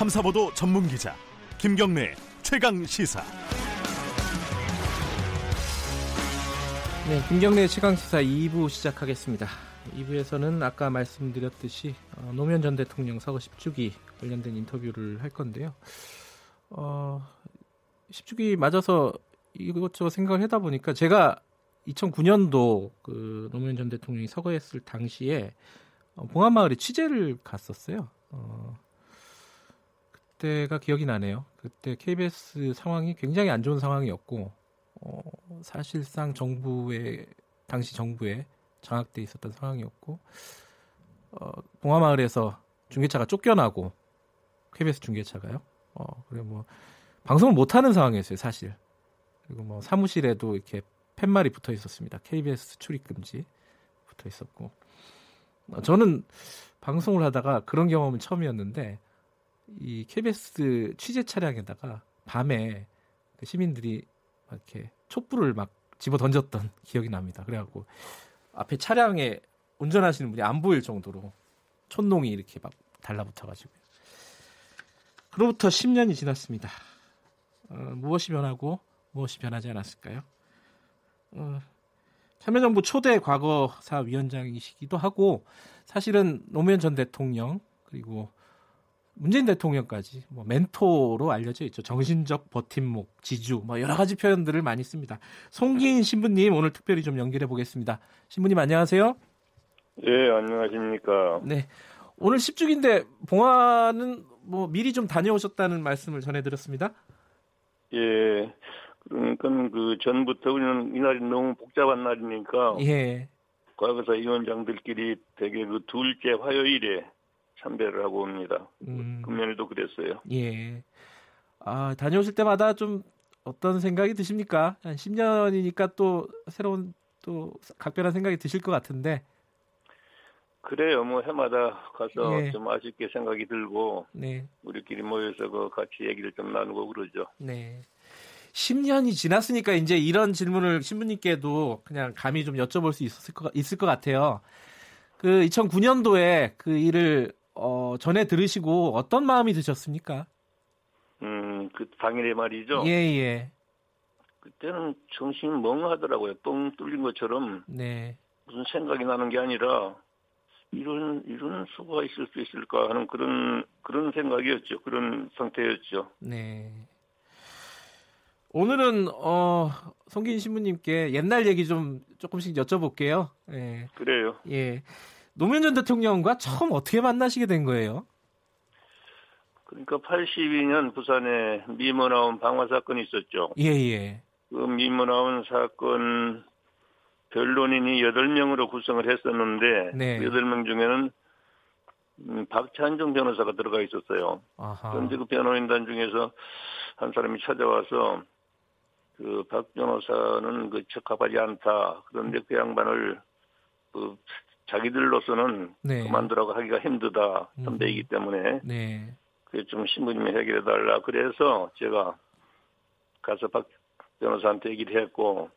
탐사보도 전문 기자 김경래 최강 시사. 네, 김경래 최강 시사 2부 시작하겠습니다. 2부에서는 아까 말씀드렸듯이 어, 노무현 전 대통령 서거 10주기 관련된 인터뷰를 할 건데요. 어, 10주기 맞아서 이것저것 생각을 하다 보니까 제가 2009년도 그 노무현 전 대통령이 서거했을 당시에 어, 봉안마을에 취재를 갔었어요. 어, 그때가 기억이 나네요. 그때 KBS 상황이 굉장히 안 좋은 상황이었고 어, 사실상 정부의 당시 정부에 장악돼 있었던 상황이었고 어, 봉화마을에서 중계차가 쫓겨나고 KBS 중계차가요. 어, 그래 뭐 방송을 못 하는 상황이었어요, 사실. 그리고 뭐 사무실에도 이렇게 팻말이 붙어 있었습니다. KBS 출입 금지 붙어 있었고. 어, 저는 방송을 하다가 그런 경험은 처음이었는데 이 KBS 취재 차량에다가 밤에 그 시민들이 이렇게 촛불을 막 집어 던졌던 기억이 납니다. 그래갖고 앞에 차량에 운전하시는 분이 안 보일 정도로 촛농이 이렇게 막 달라붙어가지고 그로부터 10년이 지났습니다. 어, 무엇이 변하고 무엇이 변하지 않았을까요? 어, 참여정부 초대 과거사 위원장이시기도 하고 사실은 노무현 전 대통령 그리고 문재인 대통령까지 뭐 멘토로 알려져 있죠. 정신적 버팀목, 지주, 뭐 여러 가지 표현들을 많이 씁니다. 송기인 신부님 오늘 특별히 좀 연결해 보겠습니다. 신부님 안녕하세요. 예, 안녕하십니까. 네. 오늘 10주기인데 봉화는 뭐 미리 좀 다녀오셨다는 말씀을 전해드렸습니다. 예. 그러니까 그 전부터 우리는 이날이 너무 복잡한 날이니까 예. 과거사 위원장들끼리 되게 그 둘째 화요일에 참배를 하고 옵니다. 음. 금년에도 그랬어요. 예. 아, 다녀오실 때마다 좀 어떤 생각이 드십니까? 한 10년이니까 또 새로운 또 각별한 생각이 드실 것 같은데. 그래요. 뭐 해마다 가서 예. 좀 아쉽게 생각이 들고 네. 우리끼리 모여서 그 같이 얘기를 좀 나누고 그러죠. 네. 10년이 지났으니까 이제 이런 질문을 신부님께도 그냥 감히 좀 여쭤볼 수 있을 것, 있을 것 같아요. 그 2009년도에 그 일을 어, 전에 들으시고 어떤 마음이 드셨습니까? 음, 그 당일에 말이죠. 예, 예. 그때는 정신이 멍하더라고요. 뻥 뚫린 것처럼 네. 무슨 생각이 나는 게 아니라 이런 이런 수가 있을 수 있을까 하는 그런 그런 생각이었죠. 그런 상태였죠. 네. 오늘은 어, 송긴 신부님께 옛날 얘기 좀 조금씩 여쭤볼게요. 예. 그래요. 예. 노무현 전 대통령과 처음 어떻게 만나시게 된 거예요? 그러니까 82년 부산에 미모 나온 방화 사건이 있었죠. 예, 예. 그 미모 나온 사건 변론인이 8명으로 구성을 했었는데 네. 그 8명 중에는 음, 박찬정 변호사가 들어가 있었어요. 아하. 그런데 그 변호인단 중에서 한 사람이 찾아와서 그 박 변호사는 그 적합하지 않다. 그런데 그 양반을 그 자기들로서는 네. 그만두라고 하기가 힘들다. 음. 선배이기 때문에 네. 그게 좀 신부님이 해결해 달라. 그래서 제가 가서 박 변호사한테 얘기를 했고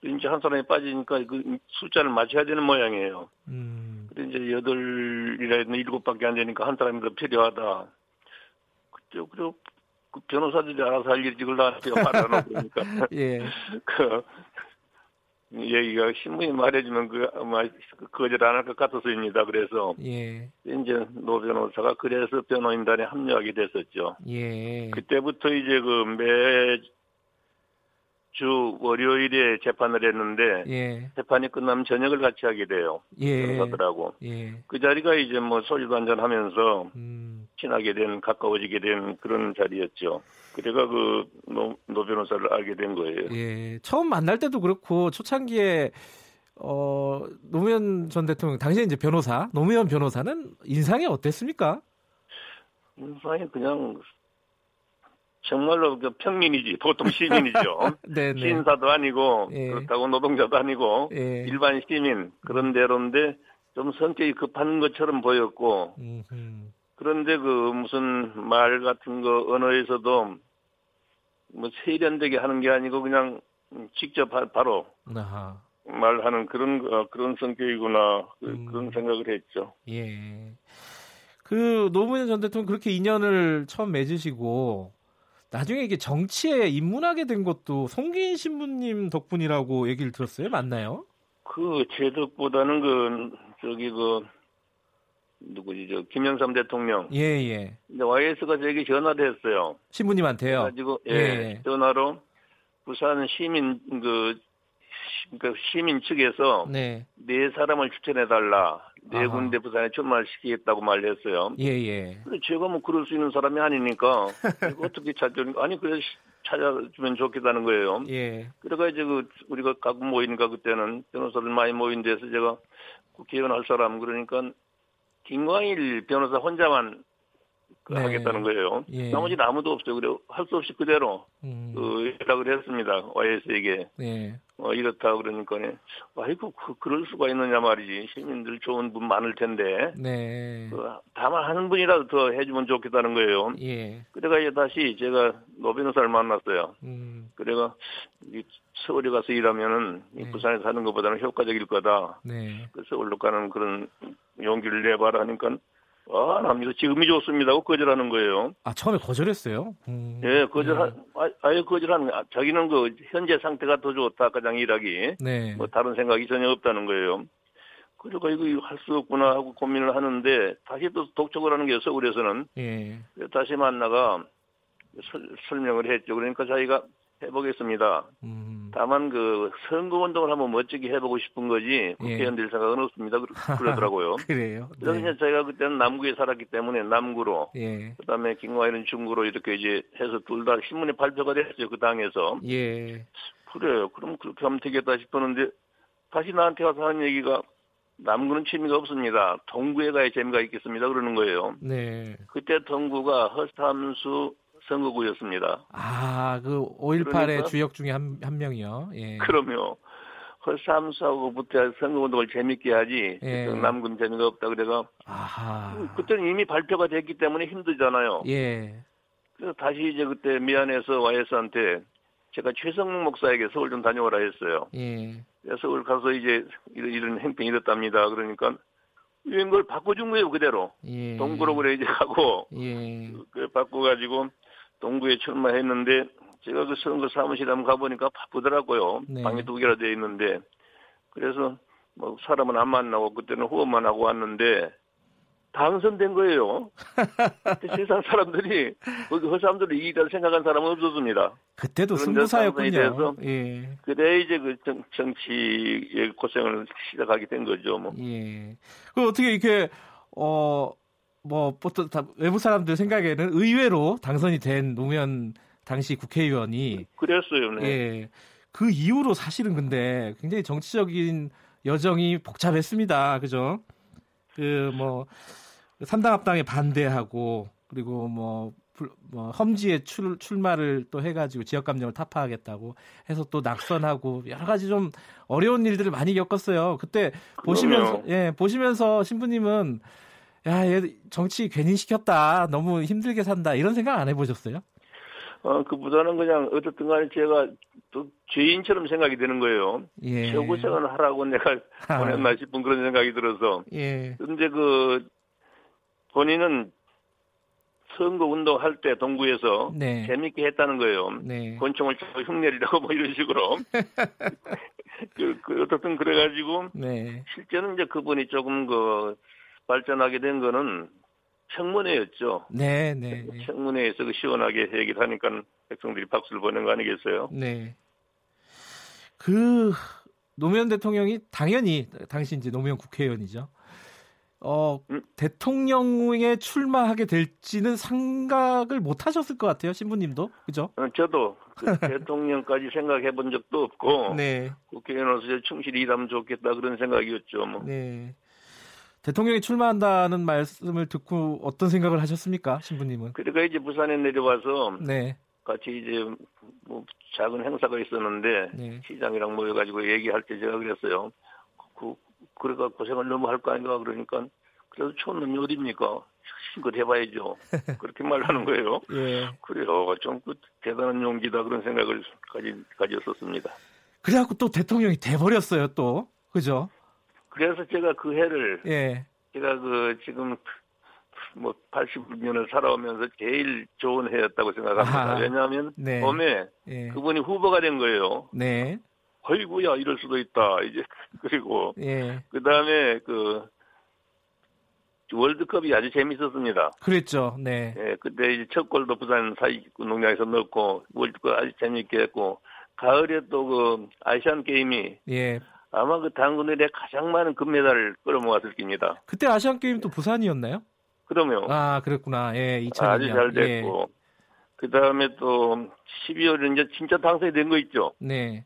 또 이제 한 사람이 빠지니까 그 숫자를 맞춰야 되는 모양이에요. 음. 근데 이제 여덟이라 했는데 일곱밖에 안 되니까 한 사람이 더 필요하다. 그때 그래 그 변호사들이 알아서 할 일이지 그걸 나한테 말하는 그러니까 예. 그 얘기가 신문이 말해주면 그 아마 거절 안 할 것 같아서입니다. 그래서 예. 이제 노 변호사가 그래서 변호인단에 합류하게 됐었죠. 예. 그때부터 이제 그 매 주 월요일에 재판을 했는데 예. 재판이 끝나면 저녁을 같이 하게 돼요. 예. 변호사들하고 예. 그 자리가 이제 뭐 소주도 한잔 하면서 음. 친하게 된 가까워지게 된 그런 자리였죠. 그래가 그노 노 변호사를 알게 된 거예요. 예. 처음 만날 때도 그렇고 초창기에 어 노무현 전 대통령 당시에 이제 변호사 노무현 변호사는 인상이 어땠습니까? 인상이 그냥 정말로 그 평민이지 보통 시민이죠. 네, 네. 신사도 아니고 예. 그렇다고 노동자도 아니고 예. 일반 시민 그런 대로인데 좀 성격이 급한 것처럼 보였고 음, 음. 그런데 그 무슨 말 같은 거 언어에서도 뭐 세련되게 하는 게 아니고 그냥 직접 바- 아하. 말하는 그런 거- 그런 성격이구나 그, 음. 런 생각을 했죠. 예. 그그 노무현 전 대통령 그렇게 인연을 처음 맺으시고 나중에 이게 정치에 입문하게 된 것도 송기인 신부님 덕분이라고 얘기를 들었어요. 맞나요? 그 제 덕보다는 그 저기 그 누구지 저 김영삼 대통령. 예 예. 이제 YS가 저에게 전화를 했어요. 신부님한테요. 가지고 예, 예. 전화로 부산 시민 그, 시- 그 시민 측에서 네. 네 사람을 추천해 달라. 네. 군데 부산에 출마를 시키겠다고 말했어요. 예 예. 근데 제가 뭐 그럴 수 있는 사람이 아니니까 어떻게 찾죠? 아니 그래 찾아주면 좋겠다는 거예요. 예. 그래가 이제 그 우리가 각 모이니까 그때는 변호사들 많이 모인 데서 제가 국회의원 할 사람 그러니까 김광일 변호사 혼자만 그 네. 하겠다는 거예요. 예. 나머지는 아무도 없어요. 그래 할 수 없이 그대로 음. 그 연락을 했습니다. YS에게 네. 어, 이렇다 그러니까 아이고 그, 그럴 수가 있느냐 말이지 시민들 좋은 분 많을 텐데 네. 그, 다만 한 분이라도 더 해주면 좋겠다는 거예요. 예. 그래가 이제 다시 제가 노 변호사를 만났어요. 음. 그래가 이 서울에 가서 일하면은 이 네. 부산에 사는 것보다는 효과적일 거다. 네. 그 서울로 가는 그런 용기를 내봐라 하니까 아, 납니다. 지금이 좋습니다. 하고 거절하는 거예요. 아 처음에 거절했어요. 음. 예, 거절한, 아, 아예 거절하는, 아, 자기는 그 현재 상태가 더 좋다. 가장 일하기. 네. 뭐 다른 생각이 전혀 없다는 거예요. 그러니까 이거 할 수 없구나 하고 고민을 하는데 다시 또 독촉을 하는 게 서울에서는 예. 다시 만나가 설- 설명을 했죠. 그러니까 자기가 해보겠습니다. 음. 다만 그 선거 운동을 한번 멋지게 해보고 싶은 거지 국회의원 될 생각은 없습니다. 그러- 그러더라고요. 그래요. 그래서 네. 저희가 그때는 남구에 살았기 때문에 남구로 예. 그다음에 김광일은 중구로 이렇게 이제 해서 둘 다 신문에 발표가 됐어요. 그 당에서 예. 그래요. 그럼 그렇게 하면 되겠다 싶었는데 다시 나한테 와서 하는 얘기가 남구는 재미가 없습니다. 동구에 가야 재미가 있겠습니다. 그러는 거예요. 네. 그때 동구가 허삼수 선거구였습니다. 아, 그 5.18의 그러니까? 주역 중에 한, 한 명이요. 예. 그러면 허삼수하고부터 선거운동을 재밌게 하지 예. 남군 재미가 없다 그래가 아하. 그때는 이미 발표가 됐기 때문에 힘들잖아요. 예. 그래서 다시 이제 그때 미안해서 YS한테 제가 최성록 목사에게 서울 좀 다녀오라 했어요. 예. 그래서 서울 가서 이제 이런, 이런 행편이 이렇답니다. 그러니까 이걸 바꿔준 거예요 그대로. 예. 동구로 그래 이제 가고 예. 그 바꿔가지고 동구에 출마했는데 제가 그 선거 사무실에 한번 가보니까 바쁘더라고요. 네. 방이 두 개나 돼 있는데 그래서 뭐 사람은 안 만나고 그때는 후원만 하고 왔는데 당선된 거예요. 세상 사람들이 거기 그 사람들이 이기다 생각한 사람은 없었습니다. 그때도 승부사였군요. 예. 그래 이제 그 정, 정치의 고생을 시작하게 된 거죠. 뭐 예. 그 어떻게 이렇게 어 뭐 보통 다 외부 사람들 생각에는 의외로 당선이 된 노무현 당시 국회의원이 그랬어요. 네. 예. 그 이후로 사실은 근데 굉장히 정치적인 여정이 복잡했습니다. 그죠? 그 뭐 삼당 합당에 반대하고 그리고 뭐, 불- 뭐 험지에 출, 출마를 또 해가지고 지역 감정을 타파하겠다고 해서 또 낙선하고 여러 가지 좀 어려운 일들을 많이 겪었어요. 그때 보시면서 그럼요. 예 보시면서 신부님은 야, 얘 정치 괜히 시켰다. 너무 힘들게 산다. 이런 생각 안 해보셨어요? 어, 그보다는 그냥 어쨌든 간에 제가 또 죄인처럼 생각이 되는 거예요. 예. 최고생을 하라고 내가 아. 보냈나 싶은 그런 생각이 들어서. 예. 근데 그 본인은 선거 운동할 때 동구에서 네. 재밌게 했다는 거예요. 네. 권총을 쳐서 흉내리라고 뭐 이런 식으로. 그, 그 어떻든 그래가지고 네. 실제는 이제 그분이 조금 그 발전하게 된 거는 청문회였죠. 네, 네. 청문회에서 그 시원하게 얘기를 하니까 백성들이 박수를 보낸 거 아니겠어요? 네. 그 노무현 대통령이 당연히 당시 이제 노무현 국회의원이죠. 어, 음. 대통령에 출마하게 될지는 생각을 못 하셨을 것 같아요, 신부님도. 그죠? 어, 저도 그 대통령까지 생각해 본 적도 없고 네. 국회의원으로서 충실히 일하면 좋겠다 그런 생각이었죠. 뭐. 네. 대통령이 출마한다는 말씀을 듣고 어떤 생각을 하셨습니까, 신부님은? 그러니까 이제 부산에 내려와서 네. 같이 이제 뭐 작은 행사가 있었는데 네. 시장이랑 모여가지고 얘기할 때 제가 그랬어요. 그 그래가 고생을 너무 할 거 아닌가 그러니까 그래도 촌놈이 어딥니까? 힘껏 해봐야죠. 그렇게 말하는 거예요. 예. 그래요. 좀 그 대단한 용기다 그런 생각을 가지, 가졌었습니다. 그래갖고 또 대통령이 돼버렸어요, 또. 그죠? 그래서 제가 그 해를 예. 제가 그 지금 뭐 80년을 살아오면서 제일 좋은 해였다고 생각합니다. 아하. 왜냐하면 네. 봄에 예. 그분이 후보가 된 거예요. 네. 어이구야 이럴 수도 있다. 이제 그리고 예. 그 다음에 그 월드컵이 아주 재밌었습니다. 그랬죠. 네. 예, 그때 이제 첫 골도 부산 사이구 농장에서 넣고 월드컵 아주 재밌게 했고 가을에 또 그 아시안 게임이 예. 아마 그 당군들의 가장 많은 금메달을 끌어모았을 겁니다. 그때 아시안 게임 또 부산이었나요? 그러면 아, 그랬구나. 예, 2002년. 아주 잘 됐고 그 다음에 또 12월에 이제 진짜 당선이 거 있죠. 예. 네.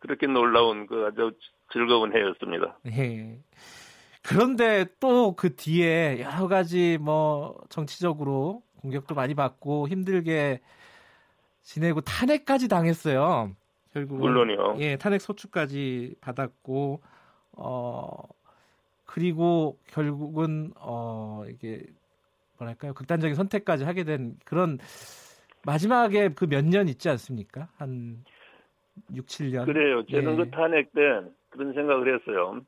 그렇게 놀라운 그 아주 즐거운 해였습니다. 예. 그런데 또 그 뒤에 여러 가지 뭐 정치적으로 공격도 많이 받고 힘들게 지내고 탄핵까지 당했어요. 결국 물론이요. 예, 탄핵 소추까지 받았고 어 그리고 결국은 어 이게 뭐랄까요? 극단적인 선택까지 하게 된 그런 마지막에 그 몇 년 있지 않습니까? 한 6, 7년. 그래요. 저는 예. 그 탄핵 때 그런 생각을 했어요.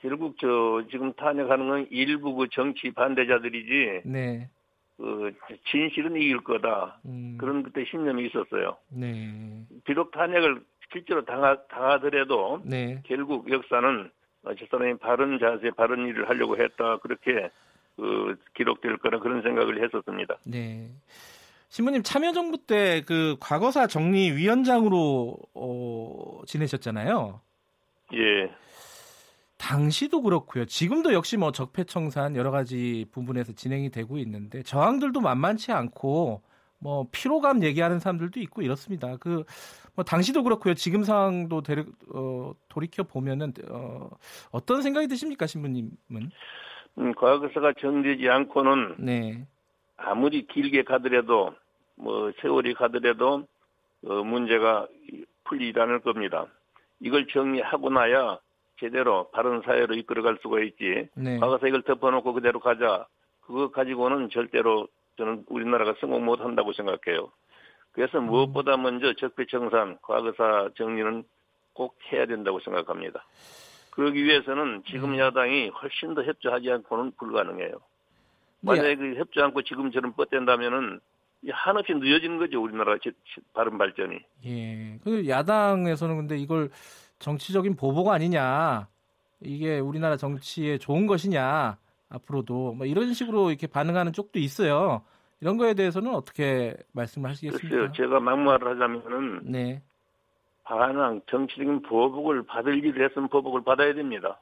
결국 저 지금 탄핵하는 건 일부 그 정치 반대자들이지 네. 그 진실은 이길 거다. 음, 그런 그때 신념이 있었어요. 네. 비록 탄핵을 실제로 당하, 당하더라도 네. 결국 역사는 어, 저 사람이 바른 자세, 바른 일을 하려고 했다. 그렇게 그 기록될 거라 그런 생각을 했었습니다. 네. 신부님 참여정부 때 그 과거사 정리위원장으로 어, 지내셨잖아요. 예, 당시도 그렇고요. 지금도 역시 뭐 적폐청산 여러 가지 부분에서 진행이 되고 있는데 저항들도 만만치 않고 뭐 피로감 얘기하는 사람들도 있고 이렇습니다. 그 뭐 당시도 그렇고요. 지금 상황도 데려, 어, 돌이켜 보면은 어, 어떤 생각이 드십니까, 신부님은? 음, 과거사가 정되지 않고는 네, 아무리 길게 가더라도 뭐 세월이 가더라도 어, 문제가 풀리지 않을 겁니다. 이걸 정리하고 나야 제대로 바른 사회로 이끌어갈 수가 있지. 네, 과거사 이걸 덮어놓고 그대로 가자. 그거 가지고는 절대로 저는 우리나라가 성공 못 한다고 생각해요. 그래서 무엇보다 먼저 적폐청산, 과거사 정리는 꼭 해야 된다고 생각합니다. 그러기 위해서는 지금 야당이 훨씬 더 협조하지 않고는 불가능해요. 만약에 그 협조 않고 지금처럼 뻗댄다면은 이 한없이 늦어지는 거죠 우리나라 바른 발전이. 예. 그 야당에서는 근데 이걸 정치적인 보복 아니냐. 이게 우리나라 정치에 좋은 것이냐. 앞으로도 뭐 이런 식으로 이렇게 반응하는 쪽도 있어요. 이런 거에 대해서는 어떻게 말씀을 하시겠습니까? 글쎄요, 제가 막말을 하자면은 네. 반항 정치적인 보복을 받을 일을 했으면 보복을 받아야 됩니다.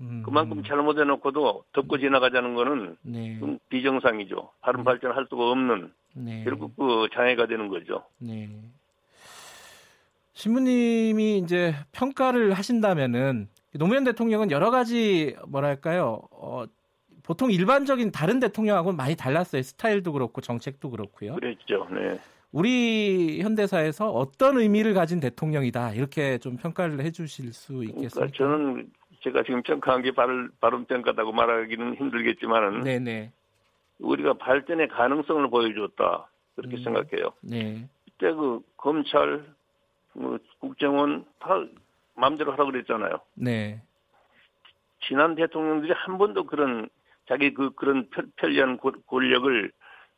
음, 그만큼 잘못해놓고도 덮고 지나가자는 거는 네. 좀 비정상이죠. 바른 발전할 수가 없는 네. 결국 그 장애가 되는 거죠. 네. 신부님이 이제 평가를 하신다면은 노무현 대통령은 여러 가지 뭐랄까요? 어, 보통 일반적인 다른 대통령하고는 많이 달랐어요. 스타일도 그렇고 정책도 그렇고요. 그랬죠. 네. 우리 현대사에서 어떤 의미를 가진 대통령이다 이렇게 좀 평가를 해주실 수 그러니까 있겠습니까? 저는 제가 지금 평가한 게 바른, 바른 평가다고 말하기는 힘들겠지만은 네네 우리가 발전의 가능성을 보여줬다 그렇게 음. 생각해요. 네 그때 그 검찰, 뭐 국정원 다 마음대로 하라고 그랬잖아요. 네. 지난 대통령들이 한 번도 그런 자기 그 그런 편- 편리한 고- 권력을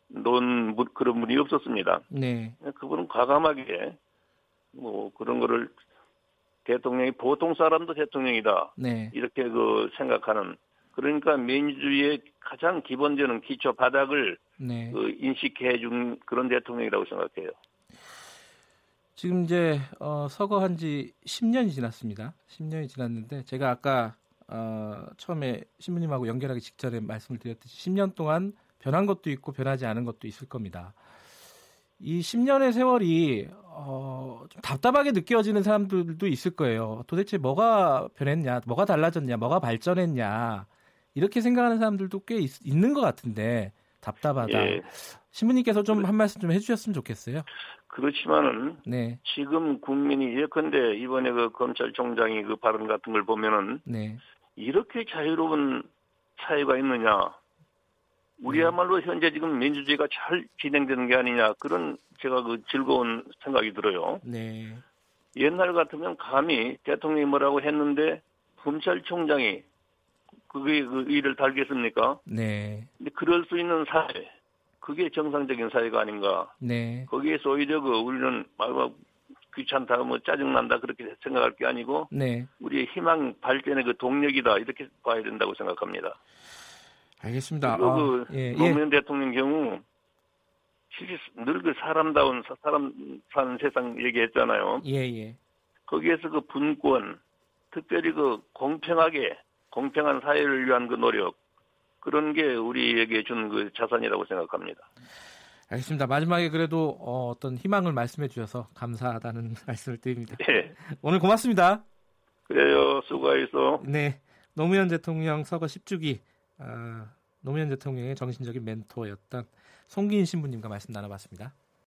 놓은 분- 그런 분이 없었습니다. 네. 그분은 과감하게 뭐 그런 거를 대통령이 보통 사람도 대통령이다 네. 이렇게 그 생각하는 그러니까 민주주의의 가장 기본되는 기초 바닥을 네. 그 인식해 준 그런 대통령이라고 생각해요. 지금 이제 어, 서거한 지 10년이 지났습니다. 10년이 지났는데 제가 아까 어, 처음에 신부님하고 연결하기 직전에 말씀을 드렸듯이 10년 동안 변한 것도 있고 변하지 않은 것도 있을 겁니다. 이 10년의 세월이 어, 좀 답답하게 느껴지는 사람들도 있을 거예요. 도대체 뭐가 변했냐, 뭐가 달라졌냐, 뭐가 발전했냐 이렇게 생각하는 사람들도 꽤 있, 는것 같은데 답답하다. 예. 신부님께서 좀 한 말씀 좀 해주셨으면 좋겠어요. 그렇지만은 네, 지금 국민이 예컨대 이번에 그 검찰총장이 그 발언 같은 걸 보면은 네, 이렇게 자유로운 사회가 있느냐? 우리야말로 현재 지금 민주주의가 잘 진행되는 게 아니냐 그런 제가 그 즐거운 생각이 들어요. 네, 옛날 같으면 감히 대통령이 뭐라고 했는데 검찰총장이 그게 그 일을 달겠습니까? 네. 근데 그럴 수 있는 사회, 그게 정상적인 사회가 아닌가. 네. 거기에서 오히려 그 우리는 막 귀찮다, 뭐 짜증난다 그렇게 생각할 게 아니고 네. 우리의 희망 발전의 그 동력이다 이렇게 봐야 된다고 생각합니다. 알겠습니다. 그리고 아, 그 예, 예. 노무현 대통령 경우 실제 늘그 사람다운 사- 사람 사는 세상 얘기했잖아요. 예, 예. 거기에서 그 분권, 특별히 그 공평하게 공평한 사회를 위한 그 노력 그런 게 우리에게 준 그 자산이라고 생각합니다. 알겠습니다. 마지막에 그래도 어, 떤 희망을 말씀해 주셔서 감사하다는 말씀을 드립니다. 예. 오늘 고맙습니다. 그래요. 수고하셨어. 네. 노무현 대통령 서거 10주기 아, 노무현 대통령의 정신적인 멘토였던 송기인 신부님과 말씀 나눠봤습니다.